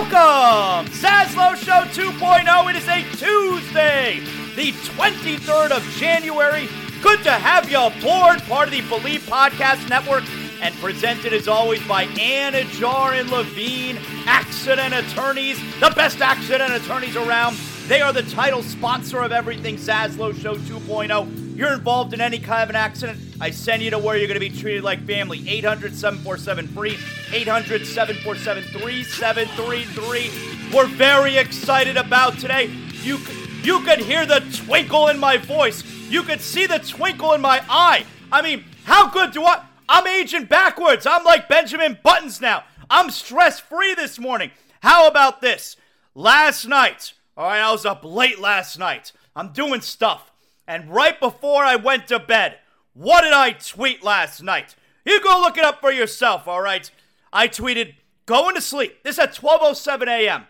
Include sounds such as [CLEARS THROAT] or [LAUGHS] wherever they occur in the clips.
Welcome! Zaslow Show 2.0. It is a Tuesday, the 23rd of January. Good to have you aboard, part of the Believe Podcast Network, and presented as always by Anidjar and Levine, accident attorneys, the best accident attorneys around. They are the title sponsor of everything Zaslow Show 2.0. You're involved in any kind of an accident, I send you to where you're going to be treated like family. 800 747 free, 800 747 3733. We're very excited about today. You, you could hear the twinkle in my voice, you could see the twinkle in my eye. I mean, how good do I? I'm aging backwards. I'm like Benjamin Buttons now. I'm stress free this morning. How about this? Last night, all right, I was up late last night. I'm doing stuff. And right before I went to bed, what did I tweet last night? You go look it up for yourself, all right? I tweeted, going to sleep. This at 12.07 a.m.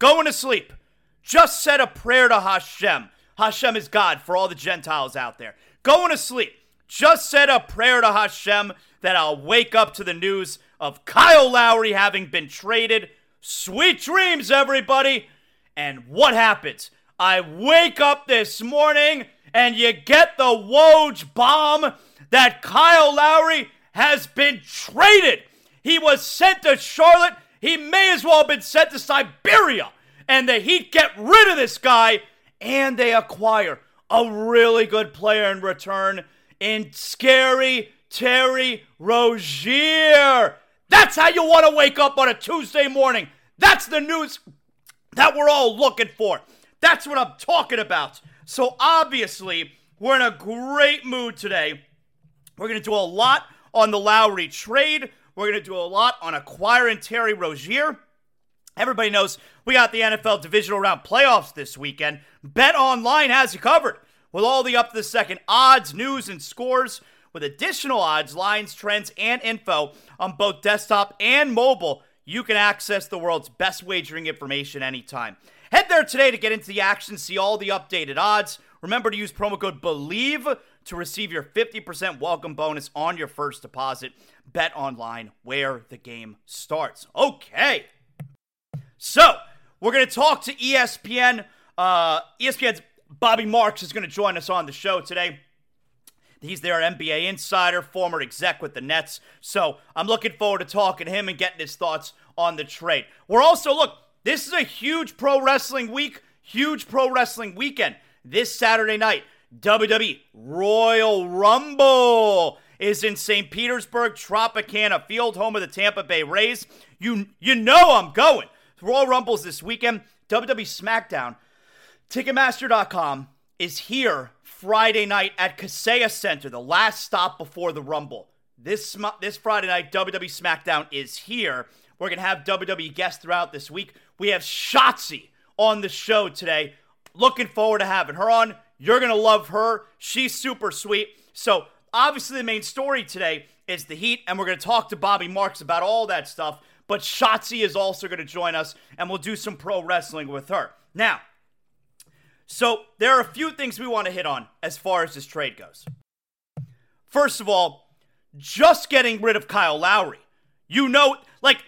Going to sleep. Just said a prayer to Hashem. Hashem is God for all the Gentiles out there. Going to sleep. Just said a prayer to Hashem that I'll wake up to the news of Kyle Lowry having been traded. Sweet dreams, everybody. And what happens? I wake up this morning and you get the Woj bomb that Kyle Lowry has been traded. He was sent to Charlotte. He may as well have been sent to Siberia. And the Heat get rid of this guy and they acquire a really good player in return in scary Terry Rozier. That's how you want to wake up on a Tuesday morning. That's the news that we're all looking for. That's what I'm talking about. So obviously, we're in a great mood today. We're going to do a lot on the Lowry trade. We're going to do a lot on acquiring Terry Rozier. Everybody knows we got the NFL divisional round playoffs this weekend. Bet Online has you covered with all the up to the second odds, news, and scores, with additional odds, lines, trends, and info on both desktop and mobile. You can access the world's best wagering information anytime. Head there today to get into the action, see all the updated odds. Remember to use promo code BELIEVE to receive your 50% welcome bonus on your first deposit. Bet online where the game starts. Okay. So, we're going to talk to ESPN. Uh, ESPN's Bobby Marks is going to join us on the show today. He's their NBA insider, former exec with the Nets. So I'm looking forward to talking to him and getting his thoughts on the trade. We're also, look, this is a huge pro wrestling week, huge pro wrestling weekend. This Saturday night, WWE Royal Rumble is in St. Petersburg, Tropicana Field, home of the Tampa Bay Rays. You you know I'm going. Royal Rumbles this weekend. WWE SmackDown. Ticketmaster.com is here Friday night at Kaseya Center, the last stop before the Rumble. This this Friday night, WWE SmackDown is here. We're to have WWE guests throughout this week. We have Shotzi on the show today. Looking forward to having her on. You're to love her. She's super sweet. So obviously, the main story today is the Heat, and we're to talk to Bobby Marks about all that stuff. But Shotzi is also to join us, and we'll do some pro wrestling with her. Now, so there are a few things we want to hit on as far as this trade goes. First of all, just getting rid of Kyle Lowry. You know, like,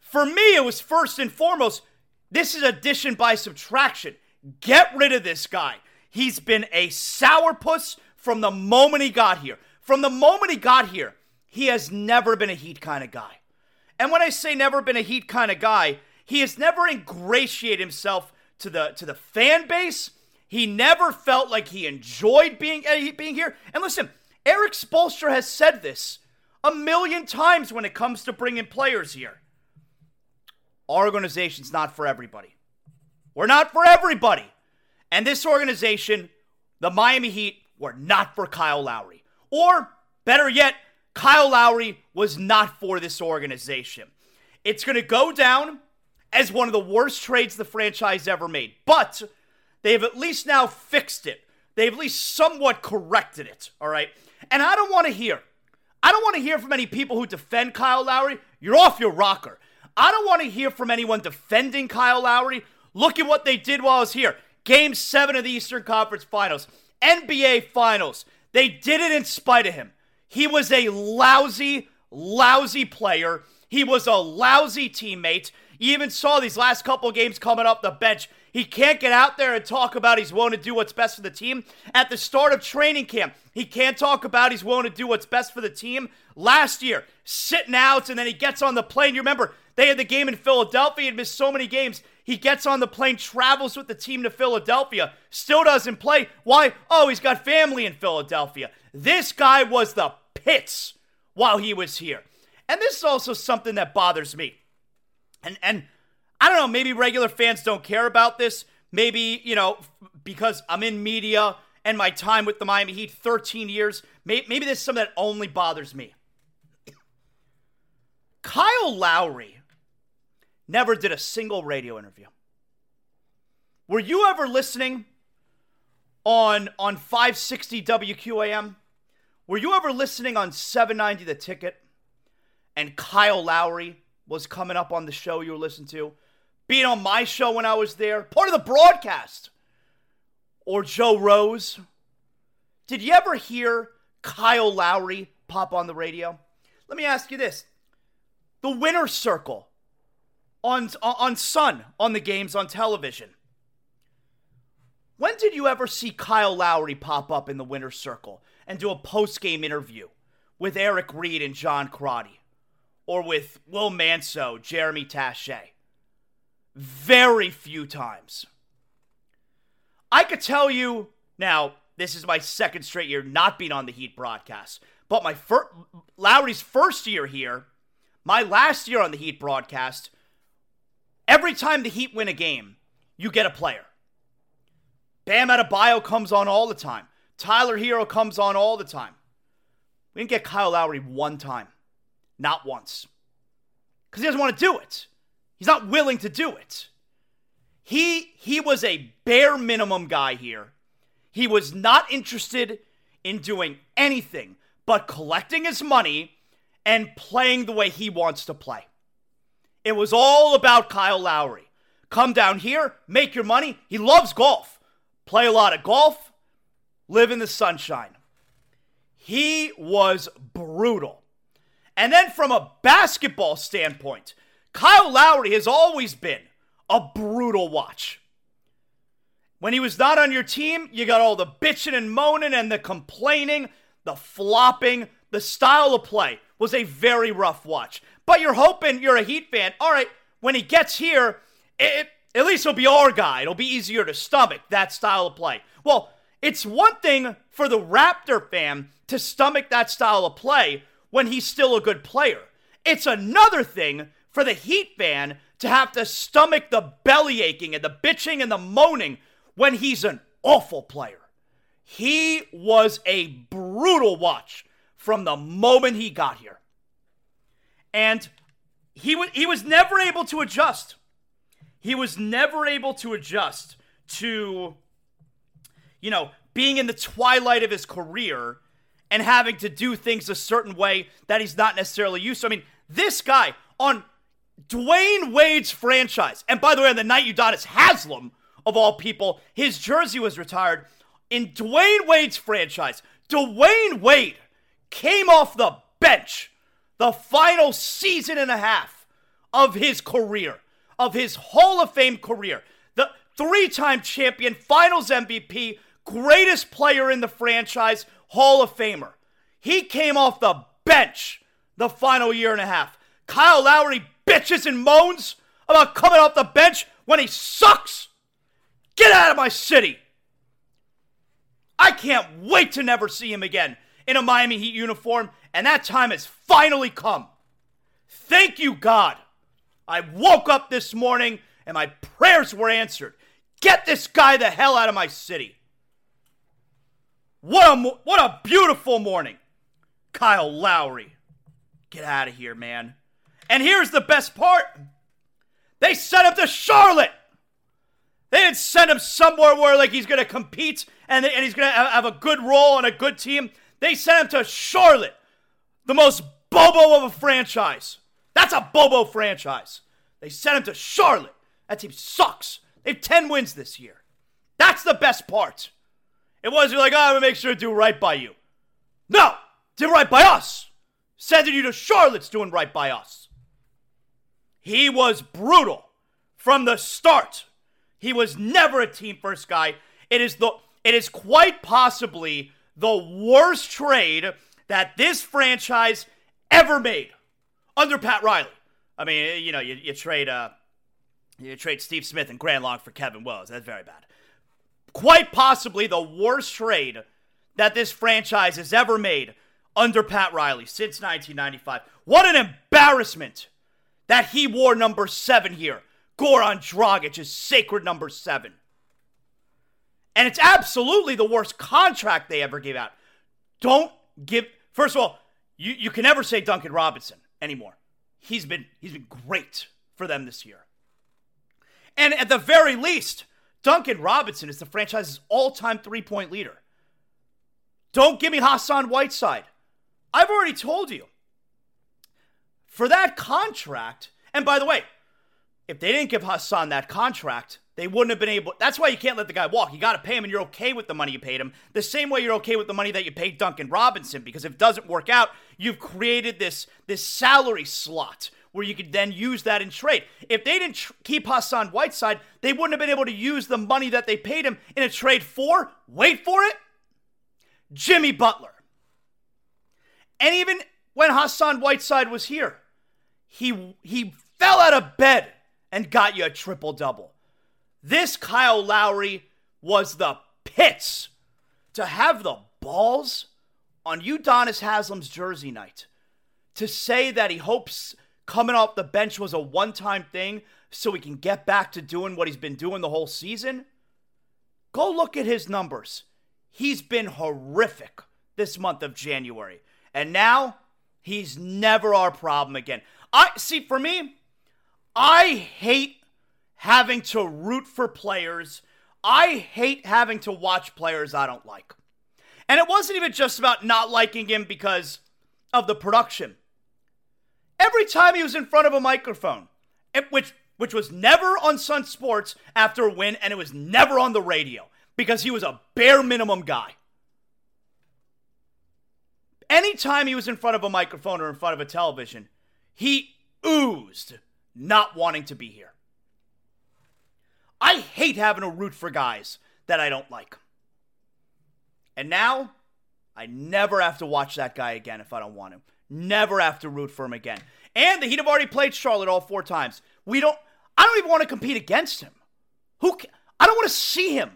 for me, it was first and foremost, this is addition by subtraction. Get rid of this guy. He's been a sourpuss from the moment he got here. From the moment he got here, he has never been a Heat kind of guy. And when I say never been a Heat kind of guy, he has never ingratiated himself to the to the fan base. He never felt like he enjoyed being uh, being here. And listen, Erik Spoelstra has said this a million times when it comes to bringing players here. Our organization's not for everybody. We're not for everybody. And this organization, the Miami Heat, were not for Kyle Lowry. Or, better yet, Kyle Lowry was not for this organization. It's going to go down as one of the worst trades the franchise ever made. But they've at least now fixed it. They've at least somewhat corrected it, all right? And I don't want to hear, I don't want to hear from any people who defend Kyle Lowry. You're off your rocker. I don't want to hear from anyone defending Kyle Lowry. Look at what they did while I was here. Game seven of the Eastern Conference Finals, NBA Finals. They did it in spite of him. He was a lousy, lousy player. He was a lousy teammate. You even saw these last couple games coming up the bench. He can't get out there and talk about he's willing to do what's best for the team. At the start of training camp, he can't talk about he's willing to do what's best for the team. Last year, sitting out, and then he gets on the plane. You remember, they had the game in Philadelphia and missed so many games. He gets on the plane, travels with the team to Philadelphia, still doesn't play. Why? Oh, he's got family in Philadelphia. This guy was the pits while he was here. And this is also something that bothers me. And and I don't know, maybe regular fans don't care about this. Maybe, you know, because I'm in media and my time with the Miami Heat 13 years, maybe, maybe this is something that only bothers me. Kyle Lowry never did a single radio interview. Were you ever listening on on 560 WQAM? Were you ever listening on 790 The Ticket and Kyle Lowry was coming up on the show you were listening to? Being on my show when I was there, part of the broadcast. Or Joe Rose. Did you ever hear Kyle Lowry pop on the radio? Let me ask you this. The winner's circle on, on Sun on the games on television. When did you ever see Kyle Lowry pop up in the winner's circle and do a post game interview with Eric Reid and John Crotty? Or with Will Manso, Jeremy Taché? Very few times. I could tell you now, this is my second straight year not being on the Heat broadcast. But my fir- Lowry's first year here, my last year on the Heat broadcast, every time the Heat win a game, you get a player. Bam Adebayo comes on all the time. Tyler Herro comes on all the time. We didn't get Kyle Lowry one time. Not once. Because he doesn't want to do it. He's not willing to do it. He he was a bare minimum guy here. He was not interested in doing anything but collecting his money and playing the way he wants to play. It was all about Kyle Lowry. Come down here, make your money. He loves golf. Play a lot of golf, live in the sunshine. He was brutal. And then from a basketball standpoint, Kyle Lowry has always been a brutal watch. When he was not on your team, you got all the bitching and moaning and the complaining, the flopping, the style of play was a very rough watch. But you're hoping you're a Heat fan. All right, when he gets here, it, at least he'll be our guy. It'll be easier to stomach that style of play. Well, it's one thing for the Raptor fan to stomach that style of play when he's still a good player. It's another thing for the Heat fan to have to stomach the belly aching and the bitching and the moaning when he's an awful player. He was a brutal watch from the moment he got here and he w- he was never able to adjust. He was never able to adjust to, you know, being in the twilight of his career and having to do things a certain way that he's not necessarily used to. I mean, this guy on Dwyane Wade's franchise, and by the way, on the night Udonis Haslem, of all people, his jersey was retired. In Dwyane Wade's franchise, Dwyane Wade came off the bench the final season and a half of his career, of his Hall of Fame career. The three time champion, finals MVP, greatest player in the franchise, Hall of Famer. He came off the bench the final year and a half. Kyle Lowry bitches and moans about coming off the bench when he sucks. Get out of my city. I can't wait to never see him again in a Miami Heat uniform, and that time has finally come. Thank you, God. I woke up this morning and my prayers were answered. Get this guy the hell out of my city. What a, what a beautiful morning. Kyle Lowry. Get out of here, man. And here's the best part they sent him to Charlotte. They didn't send him somewhere where like he's gonna compete and, and he's gonna have a good role on a good team. They sent him to Charlotte, the most bobo of a franchise. That's a bobo franchise. They sent him to Charlotte. That team sucks. They have 10 wins this year. That's the best part. It wasn't like, oh, I'm gonna make sure to do right by you. No, did right by us. Sending you to Charlotte's doing right by us. He was brutal from the start. He was never a team first guy. It is the it is quite possibly the worst trade that this franchise ever made under Pat Riley. I mean, you know, you, you trade uh you trade Steve Smith and Grant Long for Kevin Willis. That's very bad. Quite possibly the worst trade that this franchise has ever made under Pat Riley since 1995. What an embarrassment that he wore number seven here. Goran Dragic is sacred number seven. And it's absolutely the worst contract they ever gave out. Don't give first of all, you, you can never say Duncan Robinson anymore. He's been he's been great for them this year. And at the very least, Duncan Robinson is the franchise's all-time three-point leader. Don't give me Hassan Whiteside. I've already told you. For that contract, and by the way, if they didn't give Hassan that contract, they wouldn't have been able. That's why you can't let the guy walk. You got to pay him, and you're okay with the money you paid him. The same way you're okay with the money that you paid Duncan Robinson, because if it doesn't work out, you've created this this salary slot where you could then use that in trade. If they didn't tr- keep Hassan Whiteside, they wouldn't have been able to use the money that they paid him in a trade for. Wait for it, Jimmy Butler. And even when Hassan Whiteside was here, he he fell out of bed and got you a triple double. This Kyle Lowry was the pits to have the balls on Udonis Haslem's jersey night to say that he hopes coming off the bench was a one time thing so he can get back to doing what he's been doing the whole season. Go look at his numbers. He's been horrific this month of January. And now he's never our problem again. I see for me, I hate having to root for players. I hate having to watch players I don't like. And it wasn't even just about not liking him because of the production. Every time he was in front of a microphone, which which was never on Sun Sports after a win, and it was never on the radio because he was a bare minimum guy. Anytime he was in front of a microphone or in front of a television, he oozed not wanting to be here. I hate having to root for guys that I don't like. And now, I never have to watch that guy again if I don't want him. Never have to root for him again. And the Heat have already played Charlotte all four times. We don't. I don't even want to compete against him. Who? I don't want to see him.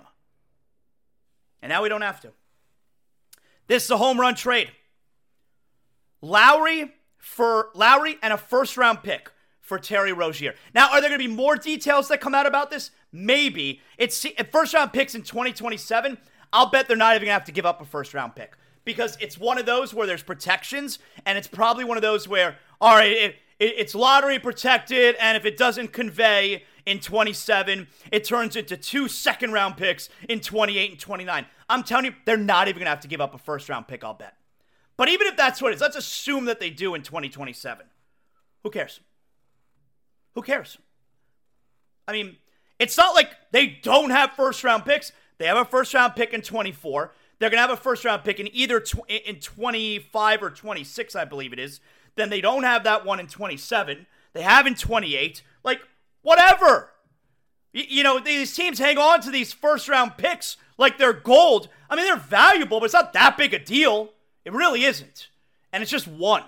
And now we don't have to. This is a home run trade. Lowry for Lowry and a first round pick for Terry Rozier. Now, are there going to be more details that come out about this? Maybe. It's uh, first round picks in 2027. I'll bet they're not even going to have to give up a first round pick because it's one of those where there's protections, and it's probably one of those where, all right, it, it, it's lottery protected, and if it doesn't convey in 27, it turns into two second round picks in 28 and 29. I'm telling you, they're not even going to have to give up a first round pick, I'll bet. But even if that's what it is, let's assume that they do in 2027. Who cares? Who cares? I mean, it's not like they don't have first round picks. They have a first round pick in 24. They're going to have a first round pick in either tw- in 25 or 26, I believe it is. Then they don't have that one in 27. They have in 28. Like, whatever. Y- you know, these teams hang on to these first round picks like they're gold. I mean, they're valuable, but it's not that big a deal. It really isn't. And it's just one.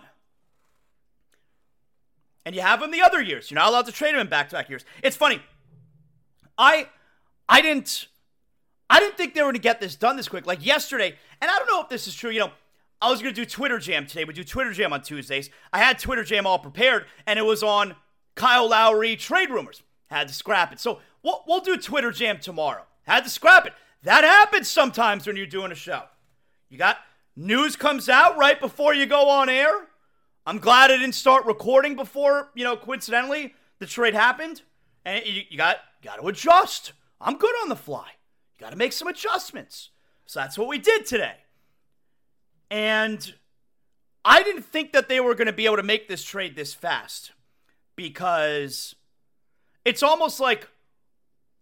And you have them the other years. You're not allowed to trade them in back to back years. It's funny. I I didn't I didn't think they were to get this done this quick. Like yesterday, and I don't know if this is true. You know, I was to do Twitter Jam today. We do Twitter Jam on Tuesdays. I had Twitter Jam all prepared, and it was on Kyle Lowry trade rumors. Had to scrap it. So we'll, we'll do Twitter Jam tomorrow. Had to scrap it. That happens sometimes when you're doing a show. You got news comes out right before you go on air. I'm glad I didn't start recording before, you know, coincidentally, the trade happened. And you, you got got to adjust. I'm good on the fly. You got to make some adjustments. So that's what we did today. And I didn't think that they were going to be able to make this trade this fast because it's almost like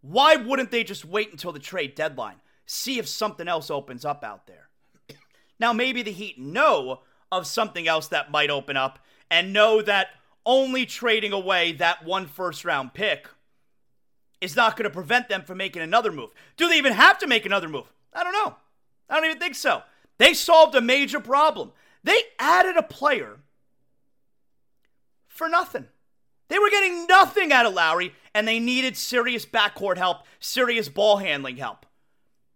why wouldn't they just wait until the trade deadline? See if something else opens up out there. Now, maybe the Heat know of something else that might open up and know that only trading away that one first round pick is not going to prevent them from making another move. Do they even have to make another move? I don't know. I don't even think so. They solved a major problem. They added a player for nothing. They were getting nothing out of Lowry, and they needed serious backcourt help, serious ball handling help.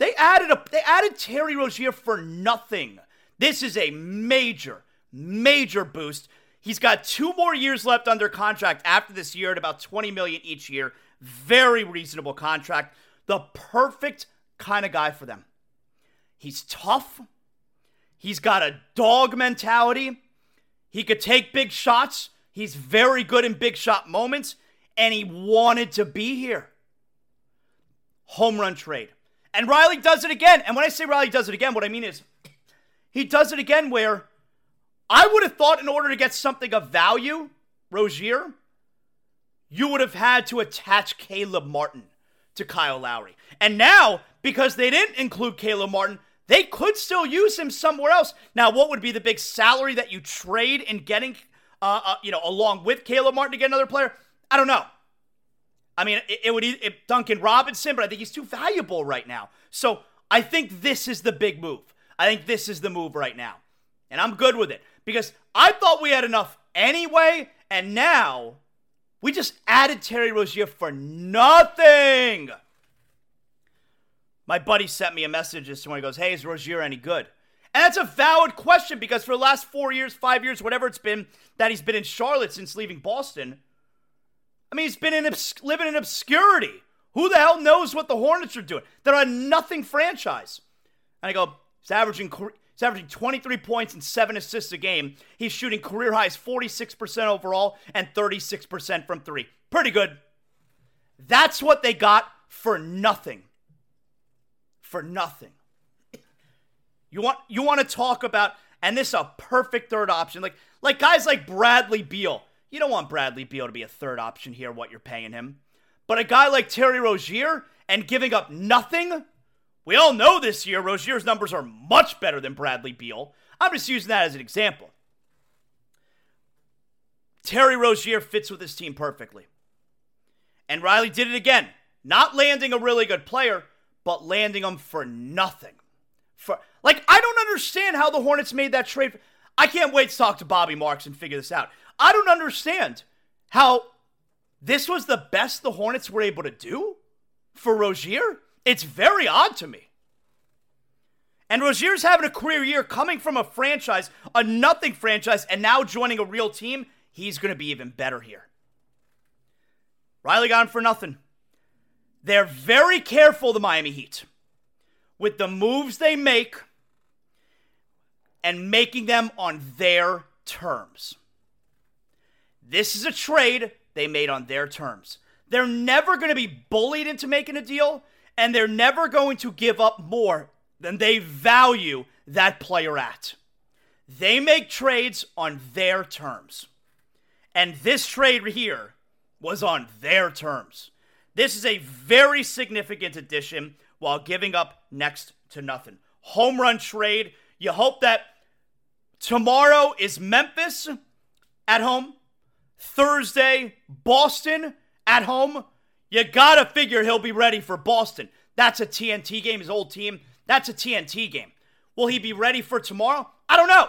They added a they added Terry Rozier for nothing. This is a major, major boost. He's got two more years left under contract after this year at about 20 million each year. Very reasonable contract. The perfect kind of guy for them. He's tough. He's got a dog mentality. He could take big shots. He's very good in big shot moments, and he wanted to be here. Home run trade. And Riley does it again. And when I say Riley does it again, what I mean is he does it again where I would have thought in order to get something of value, Rozier, you would have had to attach Caleb Martin to Kyle Lowry. And now, because they didn't include Caleb Martin, they could still use him somewhere else. Now, what would be the big salary that you trade in getting, uh, uh, you know, along with Caleb Martin to get another player? I don't know. I mean, it, it would it, Duncan Robinson, but I think he's too valuable right now. So I think this is the big move. I think this is the move right now, and I'm good with it because I thought we had enough anyway, and now we just added Terry Rozier for nothing. My buddy sent me a message this morning. He goes, Hey, is Rozier any good? And that's a valid question because for the last four years, five years, whatever it's been that he's been in Charlotte since leaving Boston, I mean, he's been in obs- living in obscurity. Who the hell knows what the Hornets are doing? They're a nothing franchise. And I go, he's averaging he's averaging 23 points and seven assists a game. He's shooting career highs 46% overall and 36% from three. Pretty good. That's what they got for nothing for nothing. You want you want to talk about and this is a perfect third option. Like like guys like Bradley Beal. You don't want Bradley Beal to be a third option here what you're paying him. But a guy like Terry Rozier and giving up nothing, we all know this year Rozier's numbers are much better than Bradley Beal. I'm just using that as an example. Terry Rozier fits with his team perfectly. And Riley did it again, not landing a really good player, but landing him for nothing. For like, I don't understand how the Hornets made that trade. I can't wait to talk to Bobby Marks and figure this out. I don't understand how this was the best the Hornets were able to do for Rozier. It's very odd to me. And Rozier's having a career year coming from a franchise, a nothing franchise, and now joining a real team. He's going to be even better here. Riley got him for nothing. They're very careful, the Miami Heat, with the moves they make and making them on their terms. This is a trade they made on their terms. They're never going to be bullied into making a deal, and they're never going to give up more than they value that player at. They make trades on their terms. And this trade here was on their terms. This is a very significant addition while giving up next to nothing. Home run trade. You hope that tomorrow is Memphis at home, Thursday, Boston at home. You got to figure he'll be ready for Boston. That's a TNT game, his old team. That's a TNT game. Will he be ready for tomorrow? I don't know.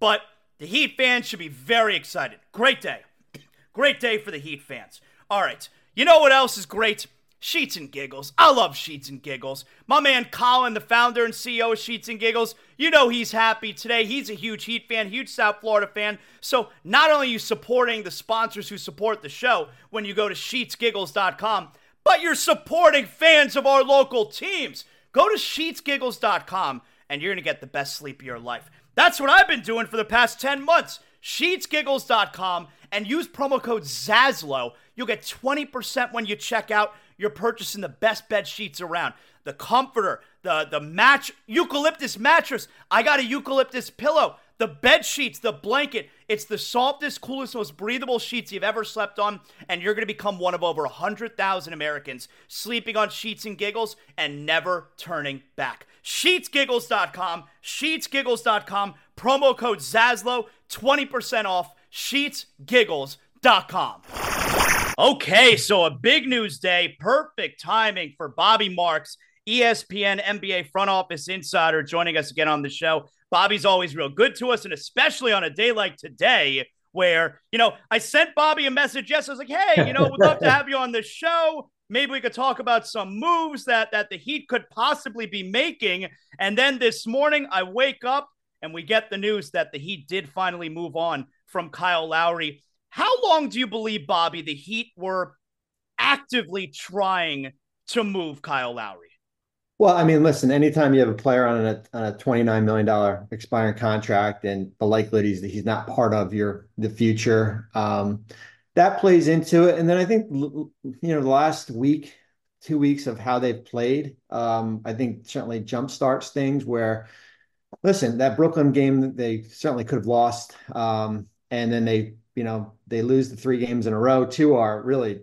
But the Heat fans should be very excited. Great day. [CLEARS THROAT] Great day for the Heat fans. All right. You know what else is great? Sheets and Giggles. I love Sheets and Giggles. My man Colin, the founder and CEO of Sheets and Giggles, you know he's happy today. He's a huge Heat fan, huge South Florida fan. So not only you supporting the sponsors who support the show when you go to sheetsgiggles.com, but you're supporting fans of our local teams. Go to sheetsgiggles.com and you're going to get the best sleep of your life. That's what I've been doing for the past 10 months. Sheetsgiggles.com and use promo code ZASLOW. You'll get 20% when you check out. You're purchasing the best bed sheets around. The comforter, the the match eucalyptus mattress. I got a eucalyptus pillow. The bed sheets, the blanket. It's the softest, coolest, most breathable sheets you've ever slept on, and you're going to become one of over 100,000 Americans sleeping on sheets and giggles and never turning back. Sheetsgiggles.com, sheetsgiggles.com, promo code ZASLOW, 20% off, sheetsgiggles.com. Okay, so a big news day. Perfect timing for Bobby Marks, ESPN NBA front office insider, joining us again on the show. Bobby's always real good to us, and especially on a day like today, where, you know, I sent Bobby a message yesterday. I was like, hey, you know, we'd love to have you on the show. Maybe we could talk about some moves that that the Heat could possibly be making. And then this morning, I wake up and we get the news that the Heat did finally move on from Kyle Lowry. How long do you believe, Bobby, the Heat were actively trying to move Kyle Lowry? Well, I mean, listen, anytime you have a player on a, on a $29 million expiring contract and the likelihood is that he's not part of your the future, um, that plays into it. And then I think, you know, the last week, two weeks of how they've played, um, I think certainly jump starts things where, listen, that Brooklyn game, they certainly could have lost. Um, and then they you know, they lose the three games in a row. Two are really,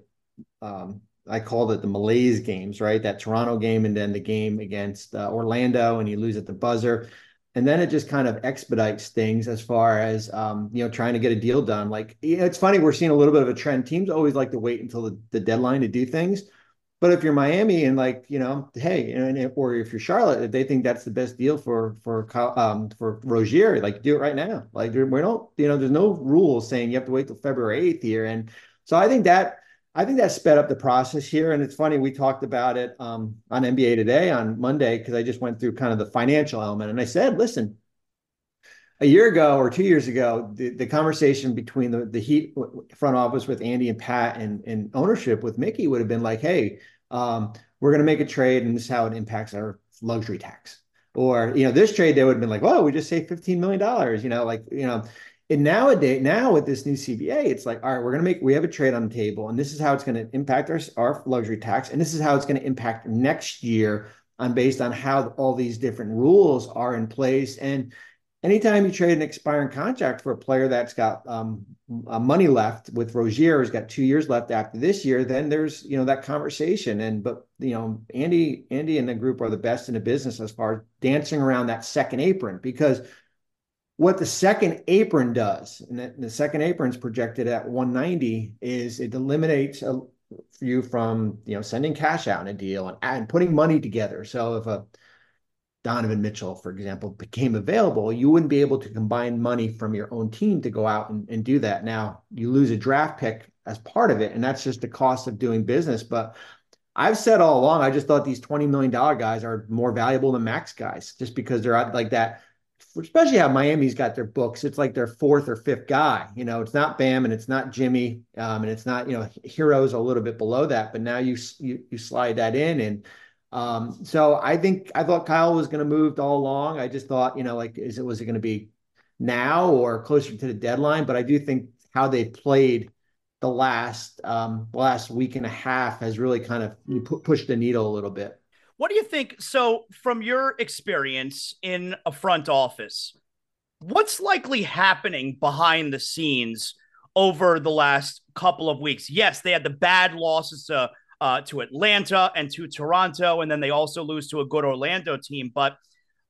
um, I called it the malaise games, right? That Toronto game and then the game against uh, Orlando, and you lose at the buzzer. And then it just kind of expedites things as far as um, you know trying to get a deal done. Like it's funny we're seeing a little bit of a trend. Teams always like to wait until the, the deadline to do things. But if you're Miami and like you know, hey, and if, or if you're Charlotte, if they think that's the best deal for for um for Rozier, like do it right now. Like we don't, you know, there's no rules saying you have to wait till February eighth here, and so I think that I think that sped up the process here. And it's funny we talked about it um, on NBA Today on Monday because I just went through kind of the financial element, and I said, listen, a year ago or two years ago, the, the conversation between the, the Heat front office with Andy and Pat and, and ownership with Mickey would have been like, hey, um, we're going to make a trade and this is how it impacts our luxury tax. Or, you know, this trade, they would have been like, whoa, we just saved $15 million, you know, like, you know, and nowadays, now with this new CBA, it's like, all right, we're going to make, we have a trade on the table, and this is how it's going to impact our, our luxury tax, and this is how it's going to impact next year on based on how all these different rules are in place. And anytime you trade an expiring contract for a player that's got um, money left with Rozier, has got two years left after this year, then there's you know that conversation. And but you know Andy, Andy and the group are the best in the business as far as dancing around that second apron because what the second apron does, and the, the second apron is projected at 190, is it eliminates a, you from you know sending cash out in a deal and, and putting money together. So if a Donovan Mitchell, for example, became available, you wouldn't be able to combine money from your own team to go out and, and do that. Now, you lose a draft pick as part of it, and that's just the cost of doing business. But I've said all along, I just thought these $20 million guys are more valuable than max guys just because they're like that. Especially how Miami's got their books. It's like their fourth or fifth guy. You know, it's not Bam and it's not Jimmy, um, and it's not, you know, Herro's a little bit below that. But now you, you, you slide that in and, um, so I think I thought Kyle was going to move all along. I just thought, you know, like, is it was it going to be now or closer to the deadline? But I do think how they played the last um, last week and a half has really kind of pushed the needle a little bit. What do you think? So, from your experience in a front office, what's likely happening behind the scenes over the last couple of weeks? Yes, they had the bad losses to uh, to Atlanta and to Toronto, and then they also lose to a good Orlando team. But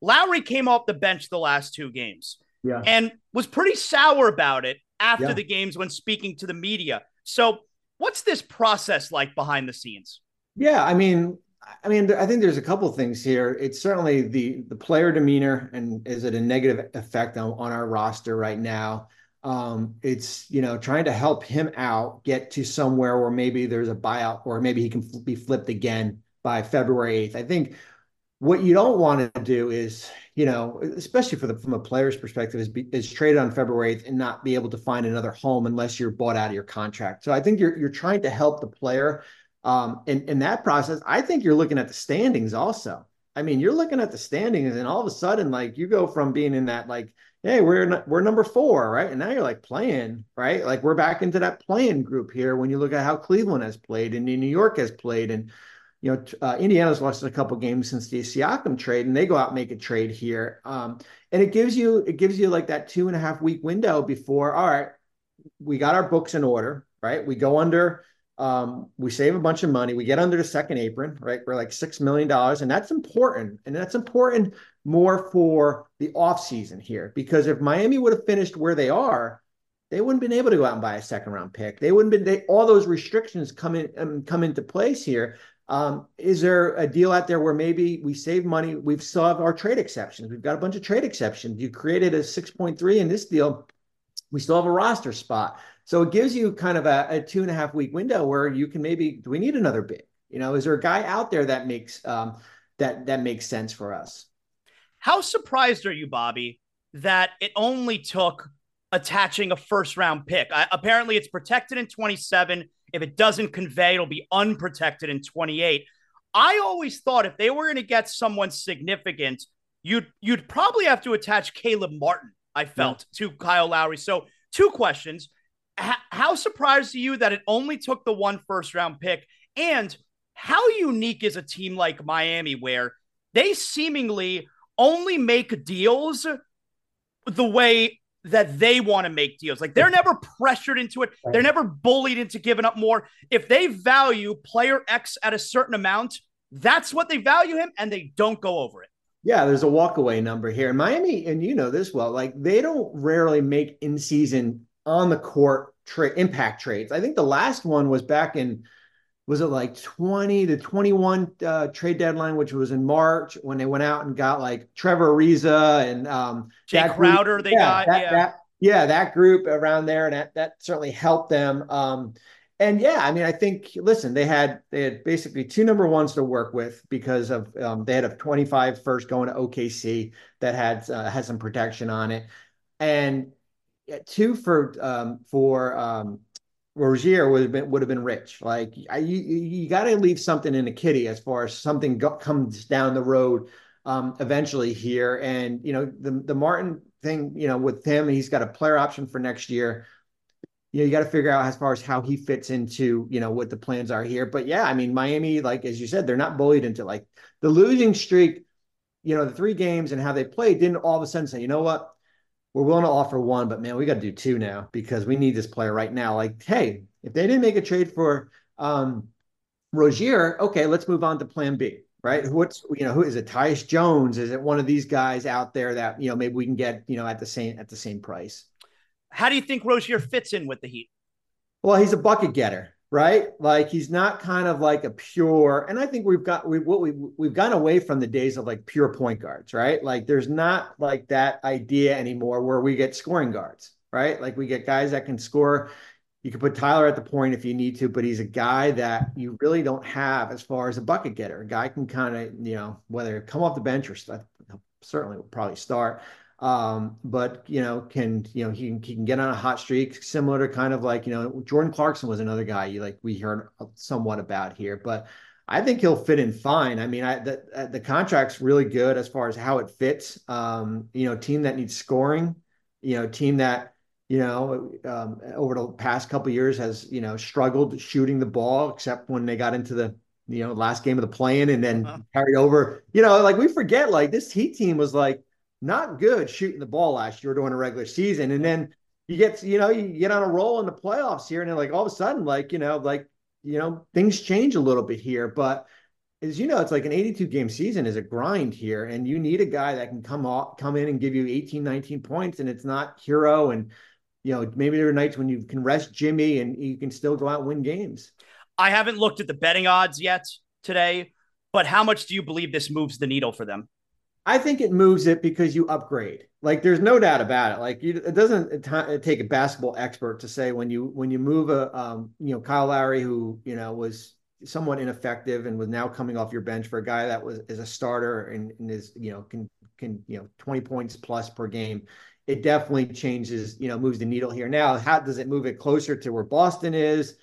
Lowry came off the bench the last two games, yeah. and was pretty sour about it after yeah. the games when speaking to the media. So, what's this process like behind the scenes? Yeah, I mean, I mean, I think there's a couple things here. It's certainly the the player demeanor, and is it a negative effect on, on our roster right now? Um, it's you know trying to help him out, get to somewhere where maybe there's a buyout, or maybe he can be flipped again by February 8th. I think what you don't want to do is, you know, especially for the from a player's perspective, is be, is traded on February 8th and not be able to find another home unless you're bought out of your contract. So I think you're you're trying to help the player um, in, in that process, I think you're looking at the standings also. I mean, you're looking at the standings, and all of a sudden, like you go from being in that, like, hey, we're we're number four, right? And now you're like playing, right? Like we're back into that playing group here. When you look at how Cleveland has played and New York has played, and you know, uh, Indiana's lost a couple games since the Siakam trade, and they go out and make a trade here. Um, and it gives you it gives you like that two and a half week window before. All right, we got our books in order, right? We go under um, we save a bunch of money. We get under the second apron, right? We're like six million dollars, and that's important. And that's important more for the offseason here because if Miami would have finished where they are, they wouldn't been able to go out and buy a second round pick. They wouldn't been they, all those restrictions come in um, come into place here. Um, is there a deal out there where maybe we save money? We've solved our trade exceptions. We've got a bunch of trade exceptions. You created a 6.3 in this deal. We still have a roster spot. So it gives you kind of a, a, two and a half week window where you can maybe do we need another bid? You know, is there a guy out there that makes um, that that makes sense for us? How surprised are you, Bobby, that it only took attaching a first round pick? I, apparently, it's protected in 27. If it doesn't convey, it'll be unprotected in 28. I always thought if they were going to get someone significant, you'd you'd probably have to attach Caleb Martin. I felt yeah. to Kyle Lowry. So two questions how surprised are you that it only took the one first round pick? And how unique is a team like Miami where they seemingly only make deals the way that they want to make deals. Like they're never pressured into it. They're never bullied into giving up more. If they value player X at a certain amount, that's what they value him and they don't go over it. Yeah, there's a walkaway number here. Miami, and you know this well, like they don't rarely make in season on the court trade impact trades. I think the last one was back in was it like 20 to 21 uh, trade deadline, which was in March when they went out and got like Trevor Ariza and um, Jae Crowder. Group, they yeah, got that, yeah. That, yeah, that group around there, and that, that certainly helped them. Um, and yeah, I mean, I think listen, they had they had basically two number ones to work with because of um, they had a 25 first going to OKC that had uh, had some protection on it, and two for um, for um, Rozier would have been would have been rich. Like I, you, you got to leave something in a kitty as far as something go, comes down the road um, eventually here. And you know the the Martin thing, you know, with him, he's got a player option for next year. You know, you got to figure out as far as how he fits into you know what the plans are here. But yeah, I mean Miami, like as you said, they're not bullied into like the losing streak. You know, the three games and how they played didn't all of a sudden say, you know what, we're willing to offer one, but man, we got to do two now because we need this player right now. Like, hey, if they didn't make a trade for um, Rozier, okay, let's move on to Plan B. Right? What's you know who is it? Tyus Jones? Is it one of these guys out there that you know maybe we can get you know at the same at the same price? How do you think Rozier fits in with the Heat? Well, he's a bucket getter right? Like he's not kind of like a pure, and I think we've got we what we we've gone away from the days of like pure point guards, right? Like there's not like that idea anymore where we get scoring guards, right? Like we get guys that can score. You can put Tyler at the point if you need to, but he's a guy that you really don't have as far as a bucket getter. A guy can kind of, you know, whether come off the bench or certainly will probably start, um, but you know, can you know he can, he can get on a hot streak, similar to kind of like you know Jordan Clarkson was another guy you like we heard somewhat about here, but I think he'll fit in fine. I mean, I the uh, the contract's really good as far as how it fits. Um, you know, team that needs scoring, you know, team that you know um, over the past couple years has you know struggled shooting the ball, except when they got into the you know last game of the play-in and then uh-huh. carried over. You know, like we forget like this Heat team was like not good shooting the ball last year during a regular season. And then you get, you know, you get on a roll in the playoffs here, and then like all of a sudden, like, you know, like, you know, things change a little bit here. But as you know, it's like an 82 game season is a grind here, and you need a guy that can come off, come in and give you 18, 19 points, and it's not Herro. And, you know, maybe there are nights when you can rest Jimmy and you can still go out and win games. I haven't looked at the betting odds yet today, but how much do you believe this moves the needle for them? I think it moves it because you upgrade. Like there's no doubt about it. Like you, it doesn't take a basketball expert to say when you when you move a um, you know Kyle Lowry who you know was somewhat ineffective and was now coming off your bench for a guy that was is a starter and, and is you know can can you know 20 points plus per game. It definitely changes you know moves the needle here. Now how does it move it closer to where Boston is?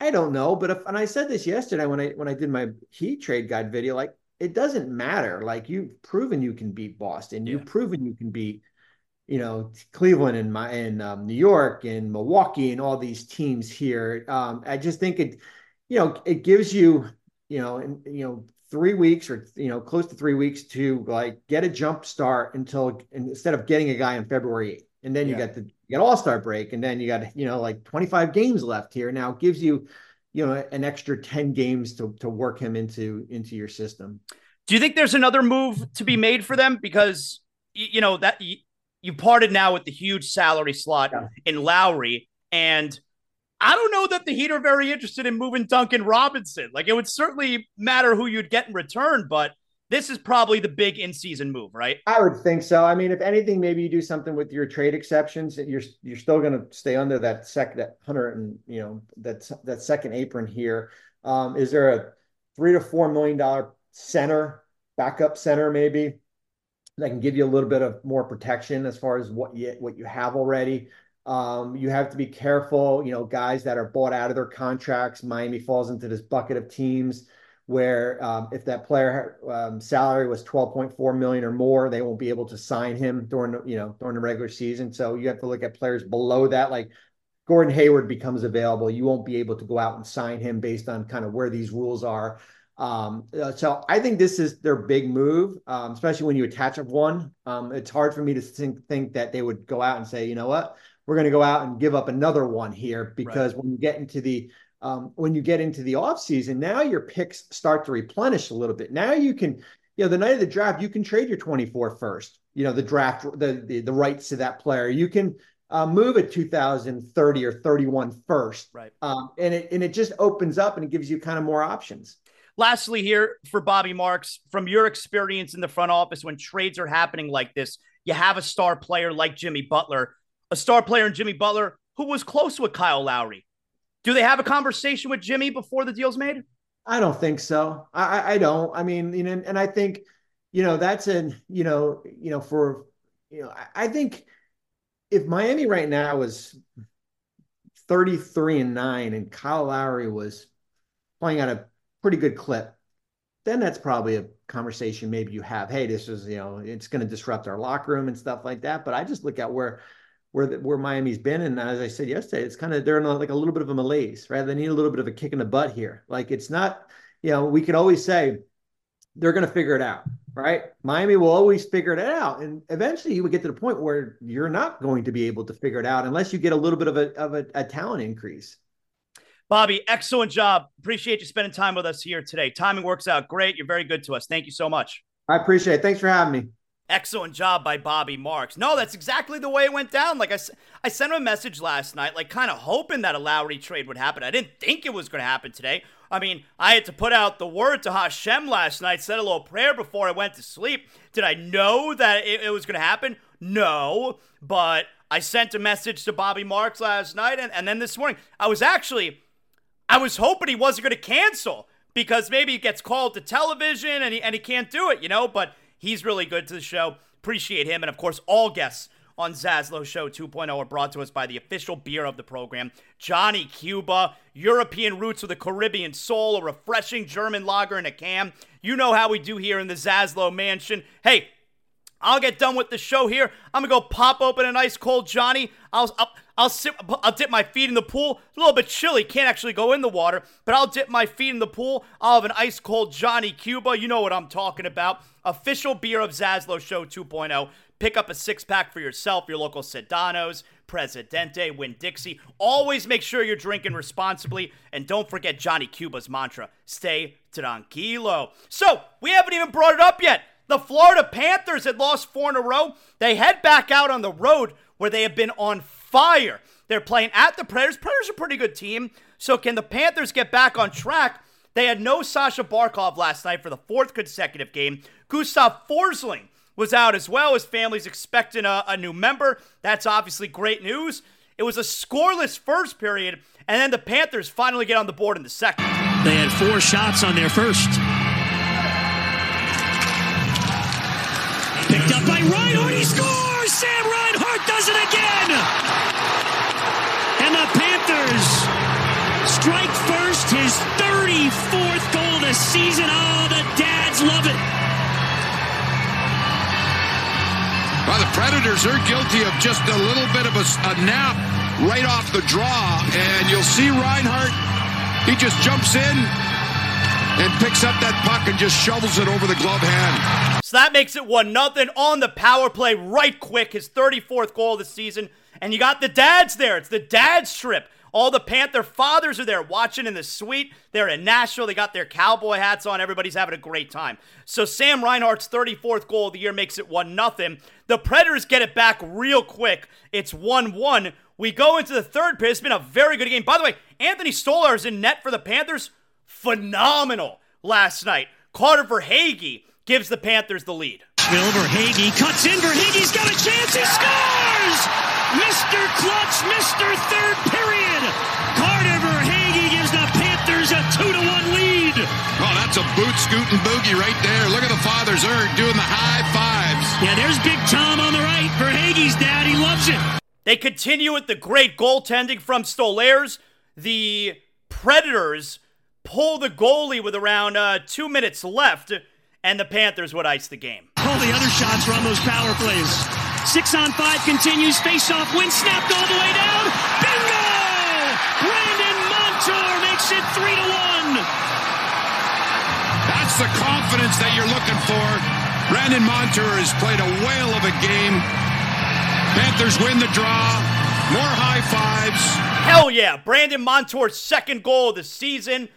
I don't know, but if and I said this yesterday when I when I did my Heat trade guide video, like it doesn't matter. Like you've proven you can beat Boston, yeah. you've proven you can beat, you know, Cleveland and my and um, New York and Milwaukee and all these teams here. Um, I just think it, you know, it gives you, you know, and you know, three weeks or you know, close to three weeks to like get a jump start until instead of getting a guy on February 8th. And then you yeah. got the you got All Star break, and then you got you know like 25 games left here. Now it gives you you know an extra 10 games to to work him into into your system. Do you think there's another move to be made for them because you know that you, you parted now with the huge salary slot yeah. in Lowry and I don't know that the Heat are very interested in moving Duncan Robinson. Like it would certainly matter who you'd get in return, but this is probably the big in-season move, right? I would think so. I mean, if anything, maybe you do something with your trade exceptions. You're you're still going to stay under that second that hundred and you know that that second apron here. Um, is there a three to four million dollar center backup center maybe that can give you a little bit of more protection as far as what you what you have already? Um, you have to be careful. You know, guys that are bought out of their contracts. Miami falls into this bucket of teams where um, if that player um, salary was 12.4 million or more, they won't be able to sign him during the, you know during the regular season. So you have to look at players below that, like Gordon Hayward becomes available. You won't be able to go out and sign him based on kind of where these rules are. Um, uh, so I think this is their big move, um, especially when you attach up one. Um, it's hard for me to think, think that they would go out and say, you know what, we're going to go out and give up another one here because right. when you get into the um, when you get into the offseason, now your picks start to replenish a little bit. Now you can, you know, the night of the draft, you can trade your 24 first, you know, the draft, the, the, the rights to that player. You can uh, move a 2030 or 31 first. Right. Um, and it, and it just opens up and it gives you kind of more options. Lastly, here for Bobby Marks, from your experience in the front office, when trades are happening like this, you have a star player like Jimmy Butler, a star player in Jimmy Butler who was close with Kyle Lowry do they have a conversation with Jimmy before the deal's made? I don't think so. I, I don't. I mean, you know, and I think, you know, that's an, you know, you know, for, you know, I, I think if Miami right now was 33 and nine and Kyle Lowry was playing at a pretty good clip, then that's probably a conversation maybe you have. Hey, this is, you know, it's going to disrupt our locker room and stuff like that. But I just look at where where the, where Miami's been. And as I said yesterday, it's kind of they're in a, like a little bit of a malaise, right? They need a little bit of a kick in the butt here. Like it's not, you know, we could always say they're going to figure it out, right? Miami will always figure it out, and eventually you would get to the point where you're not going to be able to figure it out unless you get a little bit of a of a, a talent increase. Bobby, excellent job. Appreciate you spending time with us here today. Timing works out great. You're very good to us. Thank you so much. I appreciate it. Thanks for having me. Excellent job by Bobby Marks. No, that's exactly the way it went down. Like I, I sent him a message last night, like kind of hoping that a Lowry trade would happen. I didn't think it was going to happen today. I mean, I had to put out the word to Hashem last night, said a little prayer before I went to sleep. Did I know that it, it was going to happen? No, but I sent a message to Bobby Marks last night, and, and then this morning, I was actually, I was hoping he wasn't going to cancel because maybe he gets called to television and he, and he can't do it, you know, but He's really good to the show. Appreciate him. And of course, all guests on Zaslow Show 2.0 are brought to us by the official beer of the program, Johnny Cuba, European roots with a Caribbean soul, a refreshing German lager in a can. You know how we do here in the Zaslow Mansion. Hey, I'll get done with the show here. I'm gonna go pop open a nice cold Johnny. I'll I'll, I'll, sit, I'll dip my feet in the pool. A little bit chilly, can't actually go in the water, but I'll dip my feet in the pool. I'll have an ice cold Johnny Cuba. You know what I'm talking about. Official beer of Zaslow Show 2.0. Pick up a six pack for yourself, your local Sedano's, Presidente, Winn-Dixie. Always make sure you're drinking responsibly. And don't forget Johnny Cuba's mantra stay tranquilo. So, we haven't even brought it up yet. The Florida Panthers had lost four in a row. They head back out on the road where they have been on fire. They're playing at the Predators. Predators are a pretty good team. So, can the Panthers get back on track? They had no Sasha Barkov last night for the fourth consecutive game. Gustav Forsling was out as well. His family's expecting a, a new member. That's obviously great news. It was a scoreless first period, and then the Panthers finally get on the board in the second. They had four shots on their first. Picked up by Reinhart. He scores! Sam Reinhart does it again! And the Panthers strike first his 34th goal of the season. Oh, the dads love it. Well, the Predators are guilty of just a little bit of a, a nap right off the draw. And you'll see Reinhart. He just jumps in and picks up that puck and just shovels it over the glove hand. So that makes it 1 nothing on the power play right quick, his 34th goal of the season. And you got the dads there. It's the dads trip. All the Panther fathers are there watching in the suite. They're in Nashville. They got their cowboy hats on. Everybody's having a great time. So Sam Reinhart's 34th goal of the year makes it 1 0. The Predators get it back real quick. It's 1 1. We go into the third period. It's been a very good game. By the way, Anthony Stolarz is in net for the Panthers. Phenomenal last night. Carter Verhaeghe gives the Panthers the lead. Phil Verhaeghe cuts in. Verhaeghe's got a chance. He scores! Mr. Clutch, Mr. Third Period. Carter Verhaeghe gives the Panthers a two to one lead. Oh, that's a boot scooting boogie right there. Look at the fathers are doing the high fives. Yeah, there's Big Tom on the right. Verhaeghe's dad, he loves it. They continue with the great goaltending from Stolarz. The Predators pull the goalie with around uh, two minutes left and the Panthers would ice the game. All the other shots were on those power plays. Six on five continues. Face off win snapped all the way down. Bingo! Brandon Montour makes it three to one. That's the confidence that you're looking for. Brandon Montour has played a whale of a game. Panthers win the draw. More high fives. Hell yeah. Brandon Montour's second goal of the season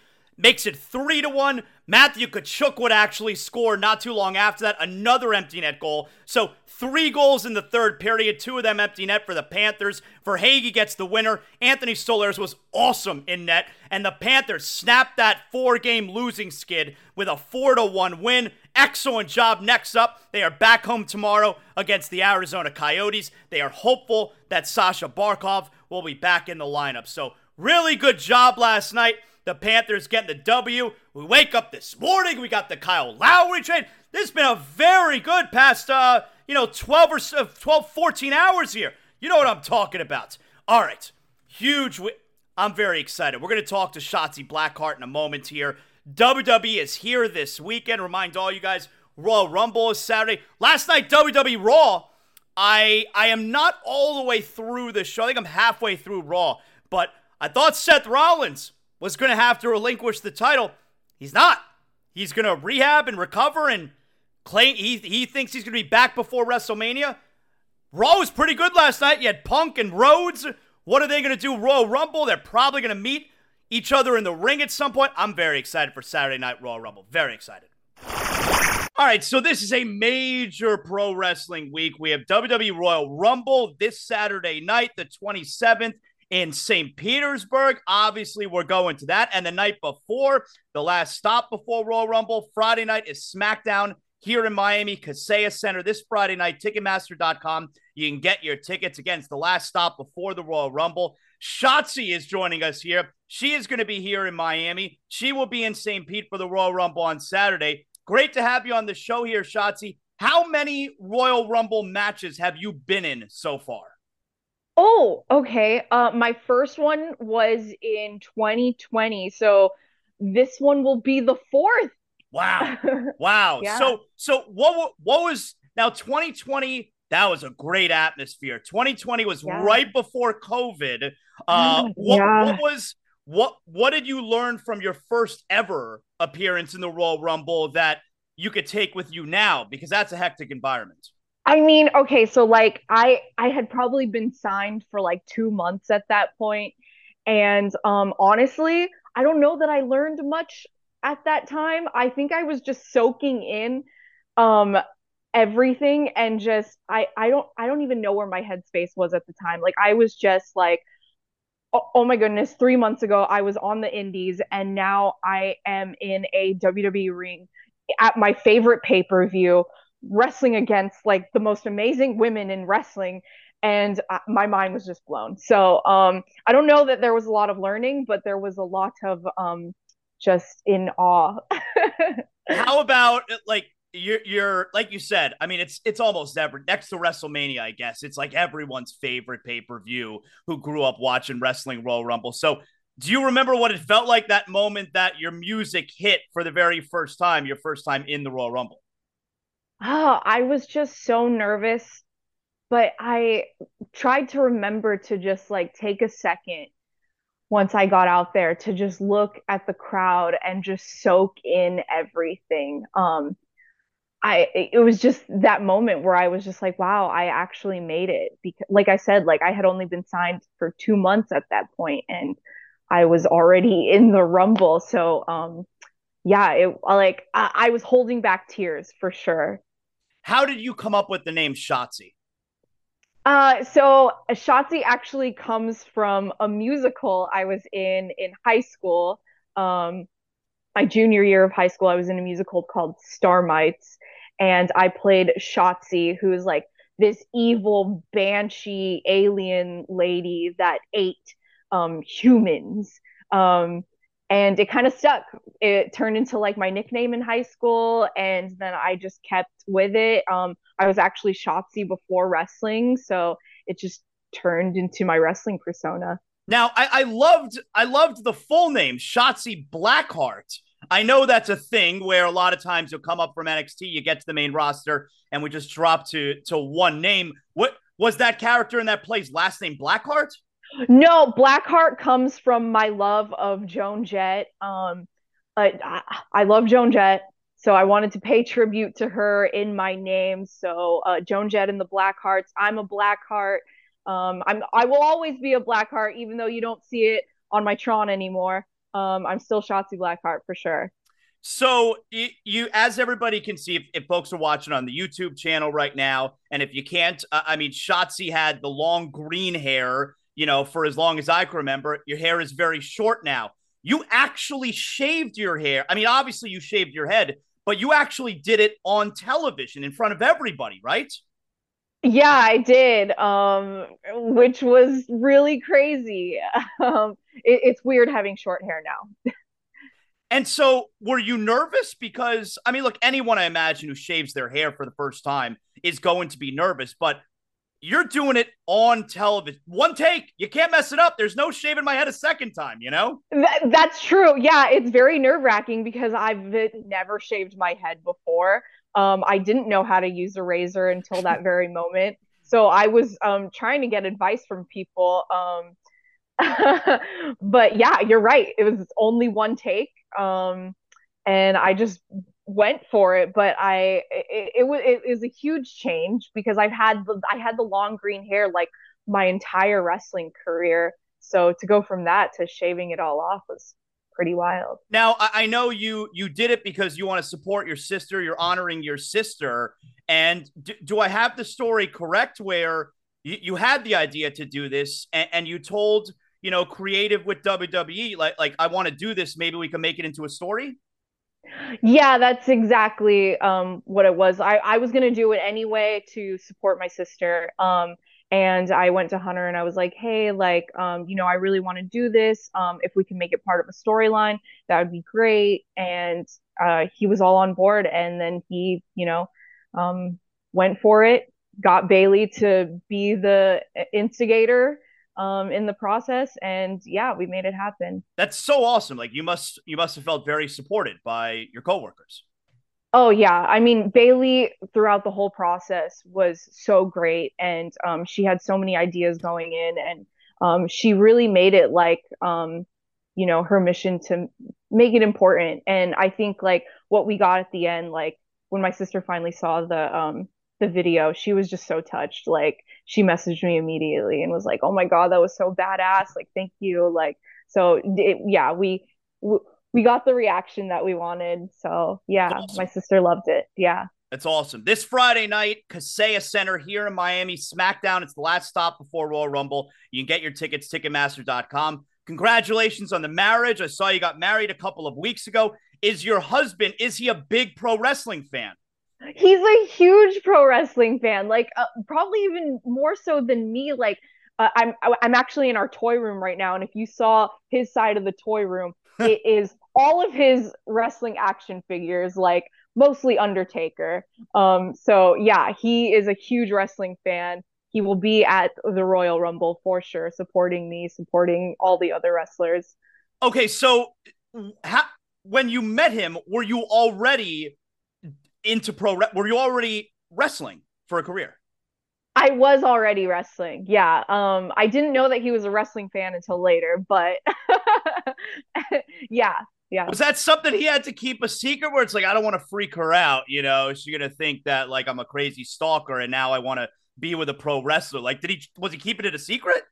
makes it three to one. Matthew Tkachuk would actually score not too long after that, another empty net goal. So three goals in the third period, two of them empty net for the Panthers. Verhaeghe gets the winner. Anthony Stolarz was awesome in net, and the Panthers snapped that four-game losing skid with a four to one win. Excellent job. Next up, they are back home tomorrow against the Arizona Coyotes. They are hopeful that Sasha Barkov will be back in the lineup. So really good job last night. The Panthers getting the W. We wake up this morning. We got the Kyle Lowry trade. This has been a very good past, uh, you know, 12 or uh, 12, 14 hours here. You know what I'm talking about. All right. Huge. Wi- I'm very excited. We're going to talk to Shotzi Blackheart in a moment here. WWE is here this weekend. Remind all you guys, Royal Rumble is Saturday. Last night, WWE Raw. I I am not all the way through the show. I think I'm halfway through Raw, but I thought Seth Rollins was going to have to relinquish the title. He's not. He's going to rehab and recover and claim he, he thinks he's going to be back before WrestleMania. Raw was pretty good last night. You had Punk and Rhodes. What are they going to do? Royal Rumble. They're probably going to meet each other in the ring at some point. I'm very excited for Saturday Night Royal Rumble. Very excited. All right, so this is a major pro wrestling week. We have WWE Royal Rumble this Saturday night, the 27th in St. Petersburg. Obviously, we're going to that. And the night before, the last stop before Royal Rumble, Friday night is SmackDown here in Miami, Kaseya Center this Friday night. Ticketmaster.com. You can get your tickets against the last stop before the Royal Rumble. Shotzi is joining us here. She is going to be here in Miami. She will be in St. Pete for the Royal Rumble on Saturday. Great to have you on the show here, Shotzi. How many Royal Rumble matches have you been in so far? Oh, okay. Uh, my first one was in 2020, so this one will be the fourth. Wow, [LAUGHS] wow. Yeah. So, so what? What was? Now, 2020, that was a great atmosphere. 2020 was Yeah. right before COVID. Uh, what, Yeah. what was what what did you learn from your first ever appearance in the Royal Rumble that you could take with you now? Because that's a hectic environment. I mean, okay, so like I I had probably been signed for like two months at that point, and um honestly, I don't know that I learned much at that time. I think I was just soaking in um everything and just I I don't I don't even know where my headspace was at the time. Like I was just like oh, oh my goodness, three months ago I was on the indies and now I am in a WWE ring at my favorite pay-per-view wrestling against like the most amazing women in wrestling and uh, my mind was just blown. So um I don't know that there was a lot of learning, but there was a lot of um just in awe. [LAUGHS] How about like you're you're like you said, I mean it's it's almost ever next to WrestleMania, I guess. It's like everyone's favorite pay-per-view who grew up watching wrestling Royal Rumble. So do you remember what it felt like that moment that your music hit for the very first time, your first time in the Royal Rumble? Oh, I was just so nervous, but I tried to remember to just like take a second once I got out there to just look at the crowd and just soak in everything. Um, I it was just that moment where I was just like, wow, I actually made it. Because like I said, like I had only been signed for two months at that point and I was already in the Rumble. So um yeah, it like I, I was holding back tears for sure. How did you come up with the name Shotzi? Uh, so Shotzi actually comes from a musical I was in in high school. Um, my junior year of high school, I was in a musical called Starmites, and I played Shotzi, who is like this evil banshee alien lady that ate um, humans. Um, and it kind of stuck. It turned into like my nickname in high school, and then I just kept with it. Um, I was actually Shotzi before wrestling, so it just turned into my wrestling persona. Now, I, I loved I loved the full name, Shotzi Blackheart. I know that's a thing where a lot of times you'll come up from NXT, you get to the main roster, and we just drop to to one name. What was that character in that play's last name Blackheart? No, Blackheart comes from my love of Joan Jett. Um, I, I love Joan Jett, so I wanted to pay tribute to her in my name. So uh, Joan Jett and the Blackhearts. I'm a Blackheart. Um, I'm I will always be a Blackheart, even though you don't see it on my Tron anymore. Um, I'm still Shotzi Blackheart for sure. So you, you, as everybody can see, if, if, folks are watching on the YouTube channel right now, and if you can't, uh, I mean, Shotzi had the long green hair, you know, for as long as I can remember. Your hair is very short now. You actually shaved your hair. I mean, obviously you shaved your head, but you actually did it on television in front of everybody, right? Yeah, I did, um, which was really crazy. [LAUGHS] Um, it, it's weird having short hair now. and so, were you nervous? Because, I mean, look, anyone I imagine who shaves their hair for the first time is going to be nervous, but you're doing it on television. One take. You can't mess it up. There's no shaving my head a second time, you know? That, that's true. Yeah, it's very nerve wracking because I've never shaved my head before. Um, I didn't know how to use a razor until that [LAUGHS] very moment. So I was um, trying to get advice from people. Um, [LAUGHS] but yeah, you're right. It was only one take. Um, and I just went for it. But I, it, it was, it was a huge change because I've had the, I had the long green hair like my entire wrestling career. So to go from that to shaving it all off was pretty wild. Now I know you you did it because you want to support your sister. You're honoring your sister. And do, do I have the story correct where you, you had the idea to do this and, and, you told you know creative with WWE like like I want to do this. Maybe we can make it into a story. Yeah, that's exactly um, what it was. I, I was gonna do it anyway to support my sister. Um, and I went to Hunter and I was like, hey, like, um, you know, I really want to do this. Um, if we can make it part of a storyline, that would be great. And uh, he was all on board. And then he, you know, um, went for it, got Bayley to be the instigator um, in the process, and yeah, we made it happen. That's so awesome. Like you must, you must have felt very supported by your coworkers. Oh yeah, I mean Bayley throughout the whole process was so great, and um, she had so many ideas going in, and um, she really made it like um, you know her mission to make it important. And I think like what we got at the end, like when my sister finally saw the um, the video, she was just so touched. Like she messaged me immediately and was like, "Oh my god, that was so badass! Like thank you!" Like so, it, yeah, we. we we got the reaction that we wanted. So yeah, awesome. my sister loved it. Yeah. That's awesome. This Friday night, Kaseya Center here in Miami, SmackDown. It's the last stop before Royal Rumble. You can get your tickets, Ticketmaster.com. Congratulations on the marriage. I saw you got married a couple of weeks ago. Is your husband, is he a big pro wrestling fan? He's a huge pro wrestling fan, like uh, probably even more so than me. Like uh, I'm I'm actually in our toy room right now, and if you saw his side of the toy room, [LAUGHS] it is all of his wrestling action figures, like mostly Undertaker. Um, so yeah, he is a huge wrestling fan. He will be at the Royal Rumble for sure, supporting me, supporting all the other wrestlers. Okay, so how, when you met him, were you already into pro? Were you already wrestling for a career? I was already wrestling. Yeah. Um I didn't know that he was a wrestling fan until later, but [LAUGHS] yeah. Yeah. Was that something he had to keep a secret where it's like I don't want to freak her out, you know? She's going to think that like I'm a crazy stalker and now I want to be with a pro wrestler. Like did he was he keeping it a secret?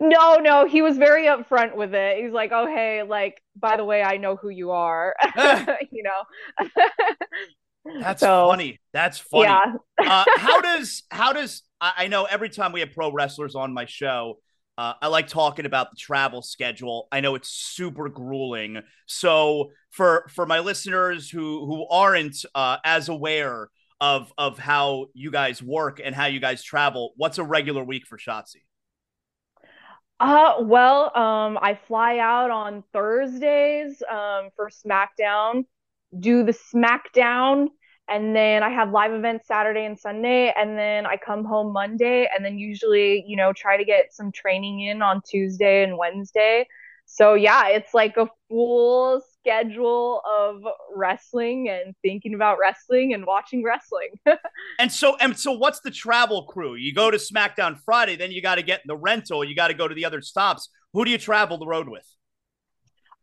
No, no, he was very upfront with it. He's like, "Oh, hey, like by the way, I know who you are." [LAUGHS] you know. [LAUGHS] That's so, funny. That's funny. Yeah. uh, [LAUGHS] how does how does I, I, know every time we have pro wrestlers on my show, uh, I like talking about the travel schedule. I know it's super grueling. So for for my listeners who who aren't uh, as aware of of how you guys work and how you guys travel, what's a regular week for Shotzi? Uh, well, um, I fly out on Thursdays um, for SmackDown, do the SmackDown and then I have live events Saturday and Sunday, and then I come home Monday, and then usually, you know, try to get some training in on Tuesday and Wednesday. So yeah, it's like a full schedule of wrestling and thinking about wrestling and watching wrestling. [LAUGHS] and so and so what's the travel crew? You go to SmackDown Friday, then you got to get in the rental, you got to go to the other stops. Who do you travel the road with?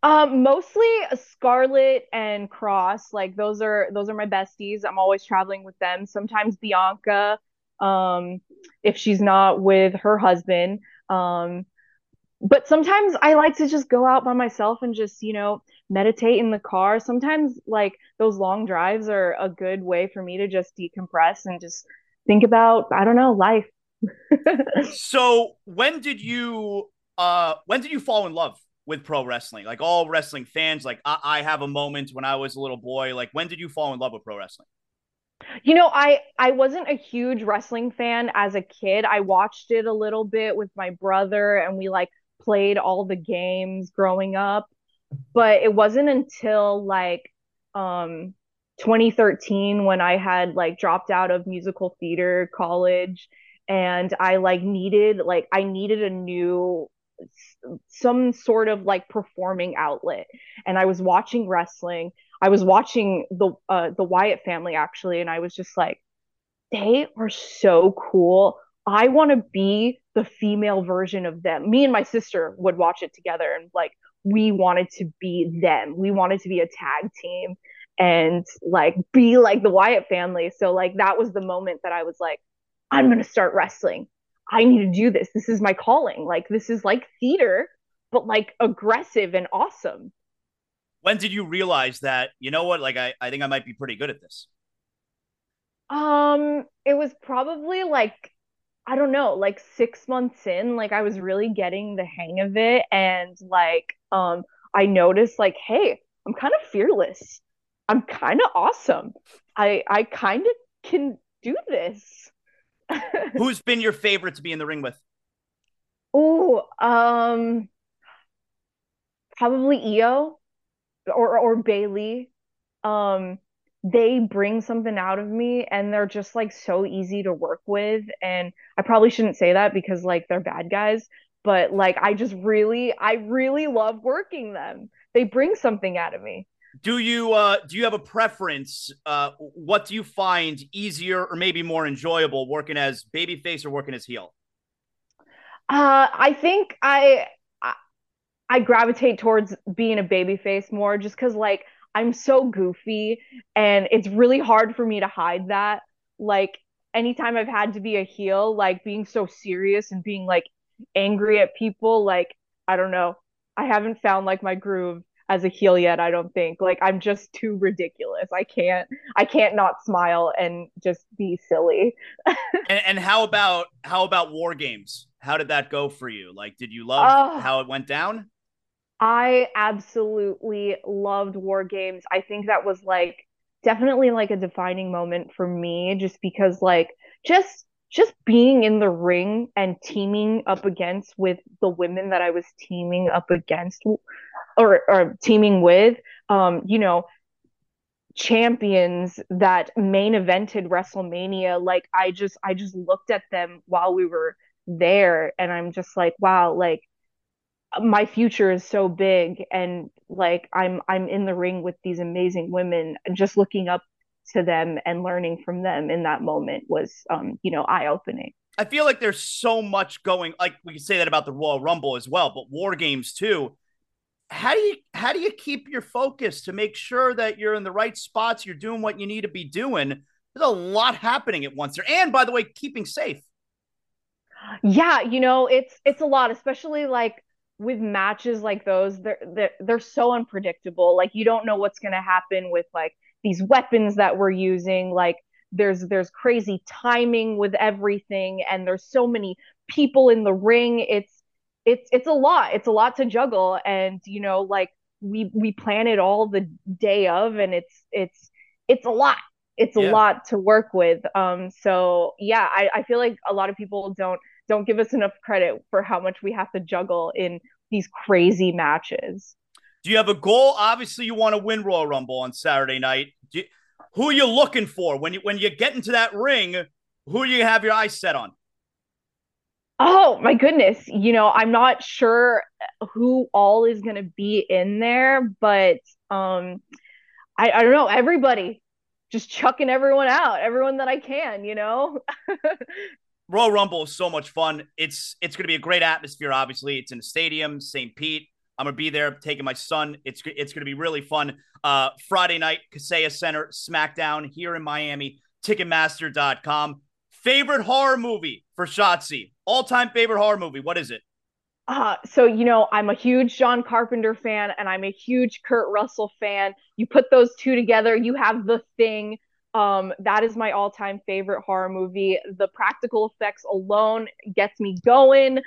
Um, mostly Scarlett and Kross. Like those are those are my besties. I'm always traveling with them. Sometimes Bianca, um, if she's not with her husband. Um, but sometimes I like to just go out by myself and just, you know, meditate in the car. Sometimes like those long drives are a good way for me to just decompress and just think about, I don't know, life. [LAUGHS] so when did you uh when did you fall in love with pro wrestling? Like all wrestling fans, like I, I have a moment when I was a little boy. Like when did you fall in love with pro wrestling? You know, I I wasn't a huge wrestling fan as a kid. I watched it a little bit with my brother and we like played all the games growing up. But it wasn't until like um 2013 when I had like dropped out of musical theater college and I like needed like I needed a new some sort of like performing outlet. And i was watching wrestling. I was watching the uh, the wyatt family actually and i was just like they are so cool. I want to be the female version of them. Me and my sister would watch it together and like we wanted to be them. We wanted to be a tag team and like be like the wyatt family. So like that was the moment that i was like i'm going to start wrestling I need to do this. This is my calling. Like this is like theater, but like aggressive and awesome. When did you realize that, you know what, like I, I think I might be pretty good at this? Um, it was probably like I don't know, like 6 months in, like I was really getting the hang of it and like um I noticed like, hey, I'm kind of fearless. I'm kind of awesome. I I kind of can do this. Who's been your favorite to be in the ring with? Oh, um, probably Io or or Bayley. Um, they bring something out of me, and they're just like so easy to work with. And I probably shouldn't say that because like they're bad guys, but like I just really, I really love working them. They bring something out of me. Do you uh, do you have a preference? Uh, what do you find easier or maybe more enjoyable working as babyface or working as heel? Uh, I think I, I I gravitate towards being a babyface more, just because like I'm so goofy, and it's really hard for me to hide that. Like anytime I've had to be a heel, like being so serious and being like angry at people, like I don't know, I haven't found like my groove as a heel yet i don't think. Like i'm just too ridiculous. I can't i can't not smile and just be silly. [LAUGHS] And, and, how about how about war games? How did that go for you? Like did you love uh, how it went down? I absolutely loved war games. I think that was like definitely like a defining moment for me just because like just just being in the ring and teaming up against with the women that I was teaming up against or, or teaming with, um, you know, champions that main evented WrestleMania. Like I just, I just looked at them while we were there and I'm just like, wow, like my future is so big and like I'm, I'm in the ring with these amazing women and just looking up to them and learning from them in that moment was, um, you know, eye opening. I feel like there's so much going. Like we can say that about the Royal Rumble as well, but War Games too how do you how do you keep your focus to make sure that you're in the right spots you're doing what you need to be doing? There's a lot happening at once there. And by the way keeping safe. Yeah you know it's it's a lot especially like with matches like those they're they're, they're so unpredictable. Like you don't know what's going to happen with like these weapons that we're using. Like there's there's crazy timing with everything and there's so many people in the ring. It's it's it's a lot. It's a lot to juggle. And you know like we we plan it all the day of and it's it's it's a lot. It's a lot to work with. Um so yeah I, I feel like a lot of people don't don't give us enough credit for how much we have to juggle in these crazy matches. Do you have a goal? Obviously you want to win royal rumble on saturday night. You, who are you looking for? When you when you get into that ring who do you have your eyes set on Oh my goodness. You know, I'm not sure who all is going to be in there, but um I I don't know, everybody just chucking everyone out, everyone that I can, you know. [LAUGHS] Royal Rumble is so much fun. It's it's going to be a great atmosphere obviously. It's in a stadium, St. Pete. I'm going to be there taking my son. It's it's going to be really fun. Uh Friday night, Kaseya Center, SmackDown here in Miami. Ticketmaster.com. Favorite horror movie for Shotzi? All time favorite horror movie? What is it? Uh, so you know, I'm a huge John Carpenter fan and I'm a huge Kurt Russell fan. You put those two together, you have the thing. Um, that is my all-time favorite horror movie. The practical effects alone gets me going.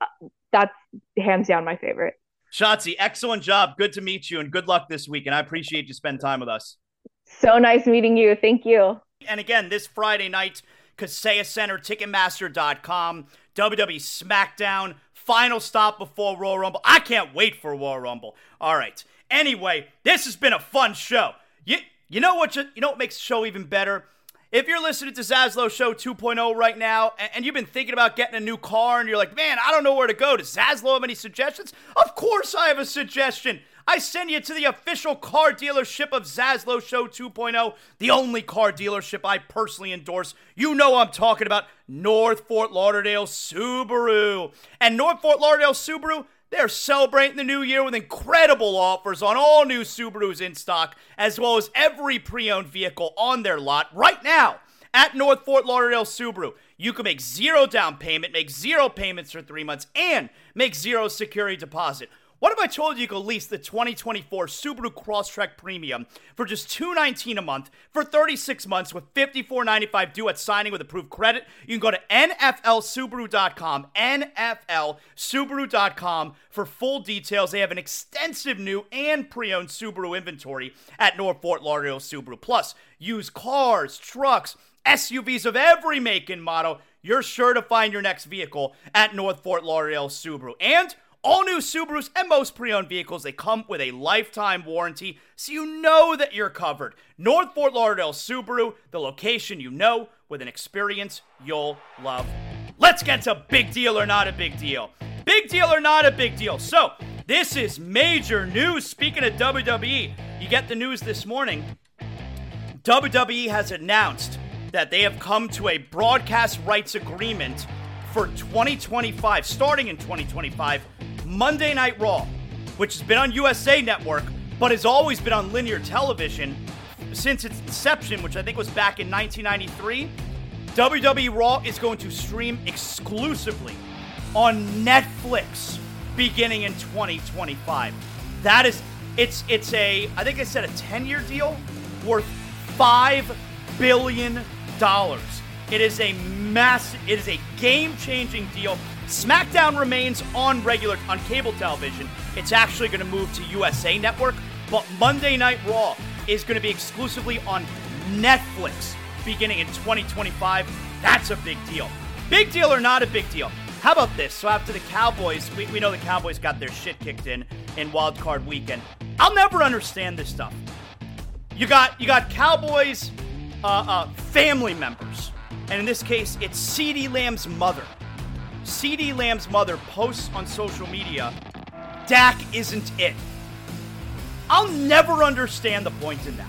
Uh, that's hands down my favorite. Shotzi, excellent job. Good to meet you and good luck this week. And I appreciate you spending time with us. So nice meeting you. Thank you. And again, this Friday night, Kaseya Center, Ticketmaster.com, WWE SmackDown, final stop before Royal Rumble. I can't wait for Royal Rumble. All right. Anyway, this has been a fun show. You, you know what you, you know what makes the show even better? If you're listening to Zaslow Show 2.0 right now and, and, you've been thinking about getting a new car and you're like, man, I don't know where to go. Does Zaslow have any suggestions? Of course I have a suggestion. I send you to the official car dealership of Zaslow Show 2.0, the only car dealership I personally endorse. You know I'm talking about North Fort Lauderdale Subaru. And North Fort Lauderdale Subaru, they're celebrating the new year with incredible offers on all new Subarus in stock, as well as every pre owned vehicle on their lot right now at North Fort Lauderdale Subaru. You can make zero down payment, make zero payments for three months, and make zero security deposit. What if I told you you could lease the 2024 Subaru Crosstrek Premium for just 219 a month for 36 months with $54.95 due at signing with approved credit? You can go to nflsubaru.com, nflsubaru.com for full details. They have an extensive new and pre-owned Subaru inventory at North Fort Lauderdale Subaru. Plus, used cars, trucks, SUVs of every make and model. You're sure to find your next vehicle at North Fort Lauderdale Subaru. And all new Subarus and most pre owned vehicles, they come with a lifetime warranty, so you know that you're covered. North Fort Lauderdale Subaru, the location you know with an experience you'll love. Let's get to big deal or not a big deal. Big deal or not a big deal. So, this is major news. Speaking of WWE, you get the news this morning. WWE has announced that they have come to a broadcast rights agreement for 2025, starting in 2025, Monday Night Raw, which has been on USA Network, but has always been on linear television since its inception, which I think was back in 1993. WWE Raw is going to stream exclusively on Netflix beginning in 2025. That is it's it's a I think I said a 10-year deal worth 5 billion dollars. It is a massive it is a game-changing deal. SmackDown remains on regular on cable television. It's actually going to move to USA Network, but Monday Night Raw is going to be exclusively on Netflix beginning in 2025. That's a big deal. Big deal or not a big deal? How about this? So after the Cowboys, we, we know the Cowboys got their shit kicked in in Wild Card Weekend. I'll never understand this stuff. You got you got Cowboys uh, uh, family members, and in this case, it's CeeDee Lamb's mother. CeeDee Lamb's mother posts on social media, "Dak isn't it." I'll never understand the point in that.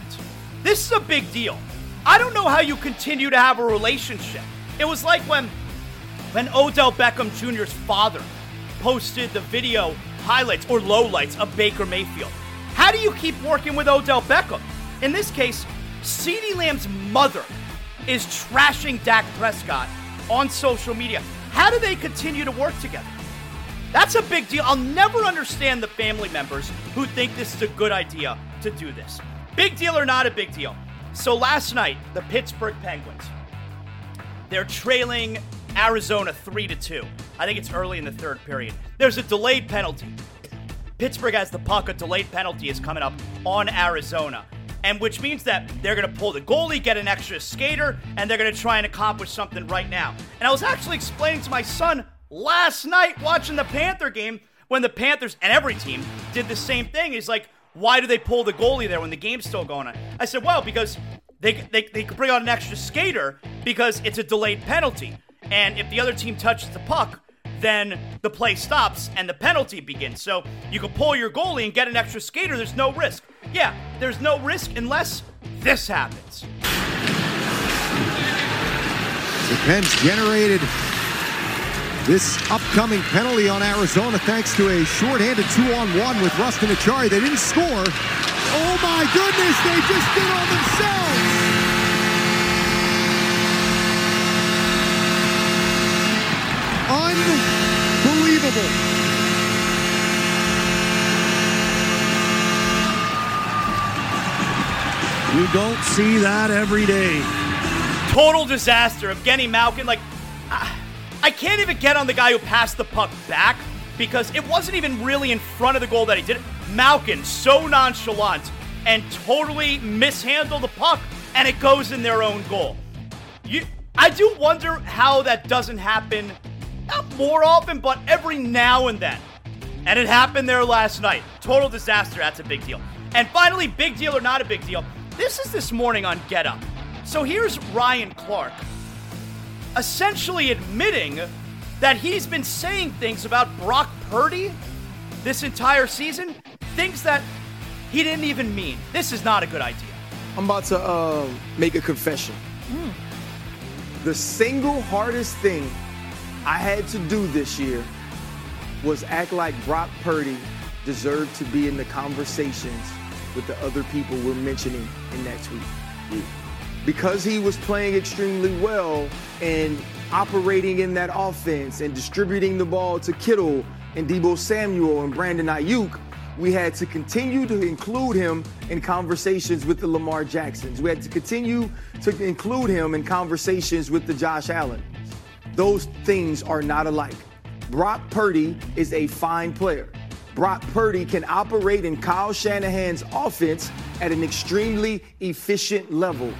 This is a big deal. I don't know how you continue to have a relationship. It was like when when Odell Beckham Jr.'s father posted the video highlights or lowlights of Baker Mayfield. How do you keep working with Odell Beckham? In this case, CeeDee Lamb's mother is trashing Dak Prescott on social media. How do they continue to work together? That's a big deal. I'll never understand the family members who think this is a good idea to do this. Big deal or not a big deal. So last night, the Pittsburgh Penguins, they're trailing Arizona 3 to 2. I think it's early in the third period. There's a delayed penalty. Pittsburgh has the puck. A delayed penalty is coming up on Arizona. And which means that they're going to pull the goalie, get an extra skater, and they're going to try and accomplish something right now. And I was actually explaining to my son last night watching the Panther game when the Panthers and every team did the same thing. He's like, why do they pull the goalie there when the game's still going on? I said, well, because they, they, they could bring on an extra skater because it's a delayed penalty. And if the other team touches the puck, then the play stops and the penalty begins. So you can pull your goalie and get an extra skater. There's no risk. Yeah, there's no risk unless this happens. The Pens generated this upcoming penalty on Arizona thanks to a shorthanded two-on-one with Rust and Acciari. They didn't score. Oh my goodness, they just did on themselves. Unbelievable. You don't see that every day. Total disaster of Genny Malkin. Like, I, I can't even get on the guy who passed the puck back because it wasn't even really in front of the goal that he did it. Malkin, so nonchalant and totally mishandled the puck, and it goes in their own goal. You, I do wonder how that doesn't happen, not more often, but every now and then. And it happened there last night. Total disaster. That's a big deal. And finally, big deal or not a big deal. This is this morning on Get Up. So here's Ryan Clark essentially admitting that he's been saying things about Brock Purdy this entire season, things that he didn't even mean. This is not a good idea. I'm about to uh, make a confession. The single hardest thing I had to do this year was act like Brock Purdy deserved to be in the conversations with the other people we're mentioning in that tweet. Hmm. Because he was playing extremely well and operating in that offense and distributing the ball to Kittle and Deebo Samuel and Brandon Aiyuk, we had to continue to include him in conversations with the Lamar Jacksons. We had to continue to include him in conversations with the Josh Allen. Those things are not alike. Brock Purdy is a fine player. Brock Purdy can operate in Kyle Shanahan's offense at an extremely efficient level.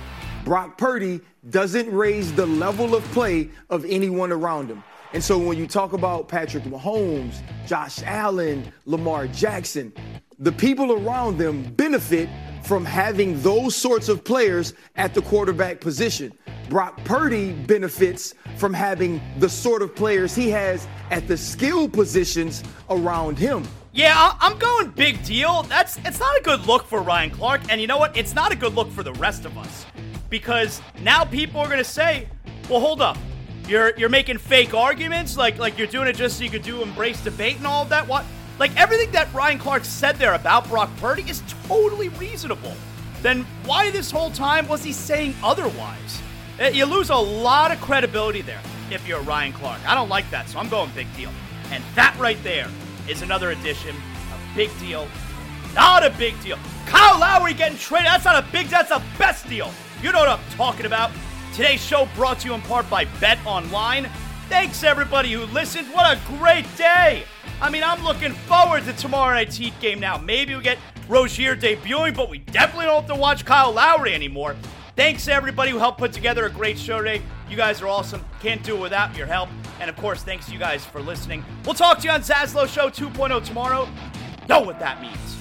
Brock Purdy doesn't raise the level of play of anyone around him. And so when you talk about Patrick Mahomes, Josh Allen, Lamar Jackson, the people around them benefit from having those sorts of players at the quarterback position. Brock Purdy benefits from having the sort of players he has at the skill positions around him. Yeah, I- am going big deal. That's it's not a good look for Ryan Clark, and you know what? It's not a good look for the rest of us because now people are gonna say, "Well, hold up, you're you're making fake arguments, like like you're doing it just so you could do embrace debate and all of that." What? Like everything that Ryan Clark said there about Brock Purdy is totally reasonable. Then why this whole time was he saying otherwise? Eh, you lose a lot of credibility there if you're Ryan Clark. I don't like that, so I'm going big deal. And that right there is another edition A Big Deal. Not a big deal. Kyle Lowry getting traded. That's not a big, that's a best deal. You know what I'm talking about. Today's show brought to you in part by Bet Online. Thanks everybody who listened. What a great day. I mean, I'm looking forward to tomorrow night's Heat game now. Maybe we get Rozier debuting, but we definitely don't have to watch Kyle Lowry anymore. Thanks everybody who helped put together a great show today. You guys are awesome. Can't do it without your help. And of course, thanks you guys for listening. We'll talk to you on Zaslow Show 2.0 tomorrow. Know what that means.